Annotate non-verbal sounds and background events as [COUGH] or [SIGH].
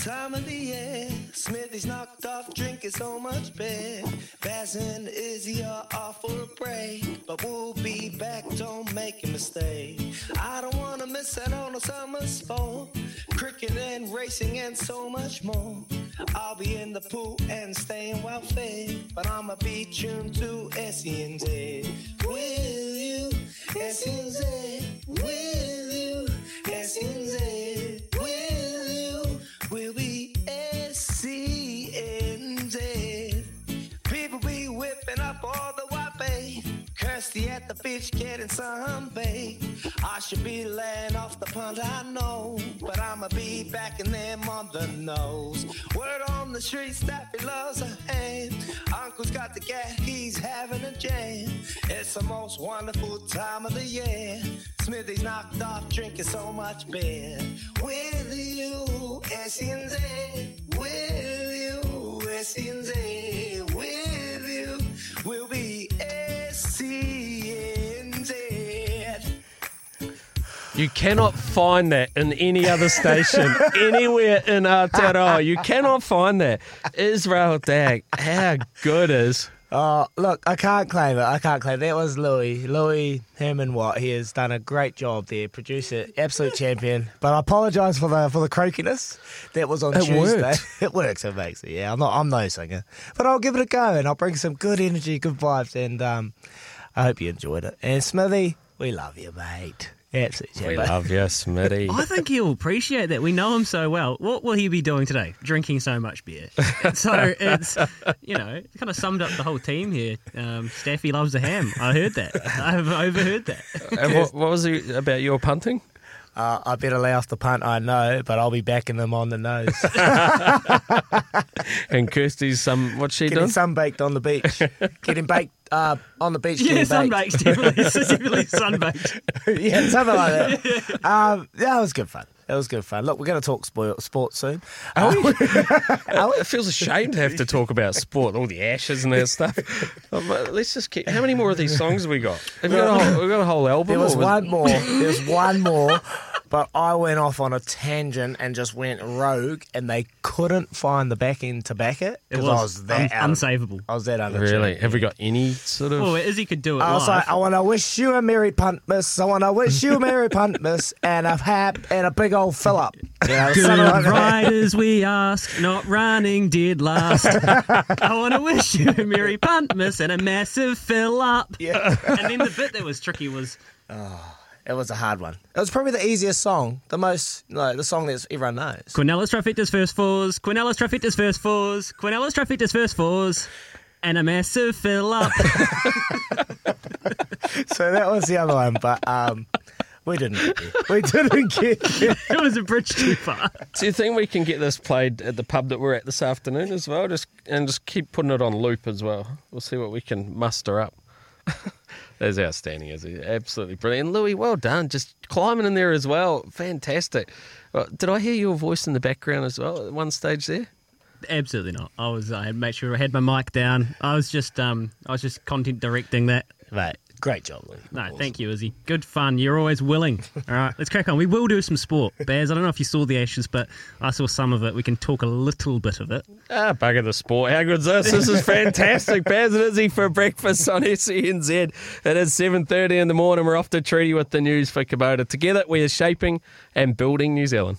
Time of the year. Smithy's knocked off drinking so much beer. Baz and Izzy are off for a break. But we'll be back, don't make a mistake. I don't wanna miss out on a summer sport. Cricket and racing and so much more. I'll be in the pool and staying well fed. But I'ma be tuned to SENZ. Will you? SENZ. Will be up all the wappy. Kirsty at the beach getting sunbathed. I should be laying off the punt, I know. But I'ma be backing them on the nose. Word on the street, Staffy loves a hand. Uncle's got the gat, he's having a jam. It's the most wonderful time of the year. Smithy's knocked off drinking so much beer. Will you, SENZ? Will You cannot find that in any other station [LAUGHS] anywhere in Aotearoa. You cannot find that. Israel Dagg, how good is. Oh, look, I can't claim it. I can't claim it. That was Louis. Louis Herman Watt. He has done a great job there. Producer, absolute champion. But I apologise for the for the croakiness. That was on It Tuesday. worked. [LAUGHS] It works. It makes it. Yeah, I'm not. I'm no singer, but I'll give it a go and I'll bring some good energy, good vibes, and um, I hope you enjoyed it. And Smithy, we love you, mate. Absolute We love you, Smitty. I think he'll appreciate that. We know him so well. What will he be doing today? Drinking so much beer. [LAUGHS] so it's, you know, kind of summed up the whole team here. Um, Staffy loves a ham. I heard that. [LAUGHS] I've overheard that. And what, what was it about your punting? Uh, I better lay off the punt. I know, but I'll be backing them on the nose. [LAUGHS] [LAUGHS] And Kirsty's some, what's she Getting doing? sunbaked on the beach. [LAUGHS] Getting baked uh, on the beach. Yeah, getting baked. sunbaked. Definitely, definitely sunbaked. yeah, something like that. Um, yeah, it was good fun. It was good fun. Look, we're going to talk sport, sports soon. Are we? it feels ashamed to have to talk about sport, all the ashes and that stuff. Um, uh, let's just keep. How many more of these songs have we got? Have we got a whole, we got a whole album? There was or one more. There was one more, but I went off on a tangent and just went rogue, and they couldn't find the back end to back it It because I was was that un- out of- unsavable. I was that under. Really? Have we got any sort of? Well, Izzy could do it I was live. like, I want to wish you a merry punt, miss. I want to wish you a merry [LAUGHS] punt, miss, and a hap and a big old fill up. You Good like riders we ask, not running dead last. [LAUGHS] I want to wish you a merry punt, miss, and a massive fill up. Yeah. And then the bit that was tricky was [LAUGHS] oh. It was a hard one. It was probably the easiest song, the most, like, the song that everyone knows. Quinellas trifecta's first fours, Quinellas trifecta's first fours, Quinellas trifecta's first fours, and a massive fill up. [LAUGHS] So that was the other one, but um, we didn't. We didn't get there. [LAUGHS] it was a bridge too far. Do you think we can get this played at the pub that we're at this afternoon as well? Just and just keep putting it on loop as well. We'll see what we can muster up. [LAUGHS] That's outstanding, is he? Absolutely brilliant. And Louis, well done. Just climbing in there as well. Fantastic. Well, did I hear your voice in the background as well at one stage there? Absolutely not. I was. I had made sure I had my mic down. I was just. Um. I was just content directing that. Mate, great job, Lee. No, thank you, Izzy. Good fun. You're always willing. All right, let's crack on. We will do some sport. Bears, I don't know if you saw the Ashes, but I saw some of it. We can talk a little bit of it. Ah, bugger the sport. How good's this? This is fantastic. Baz and Izzy for breakfast on SENZ. It is 7.30 in the morning. We're off to Treaty with the news for Kubota. Together we are shaping and building New Zealand.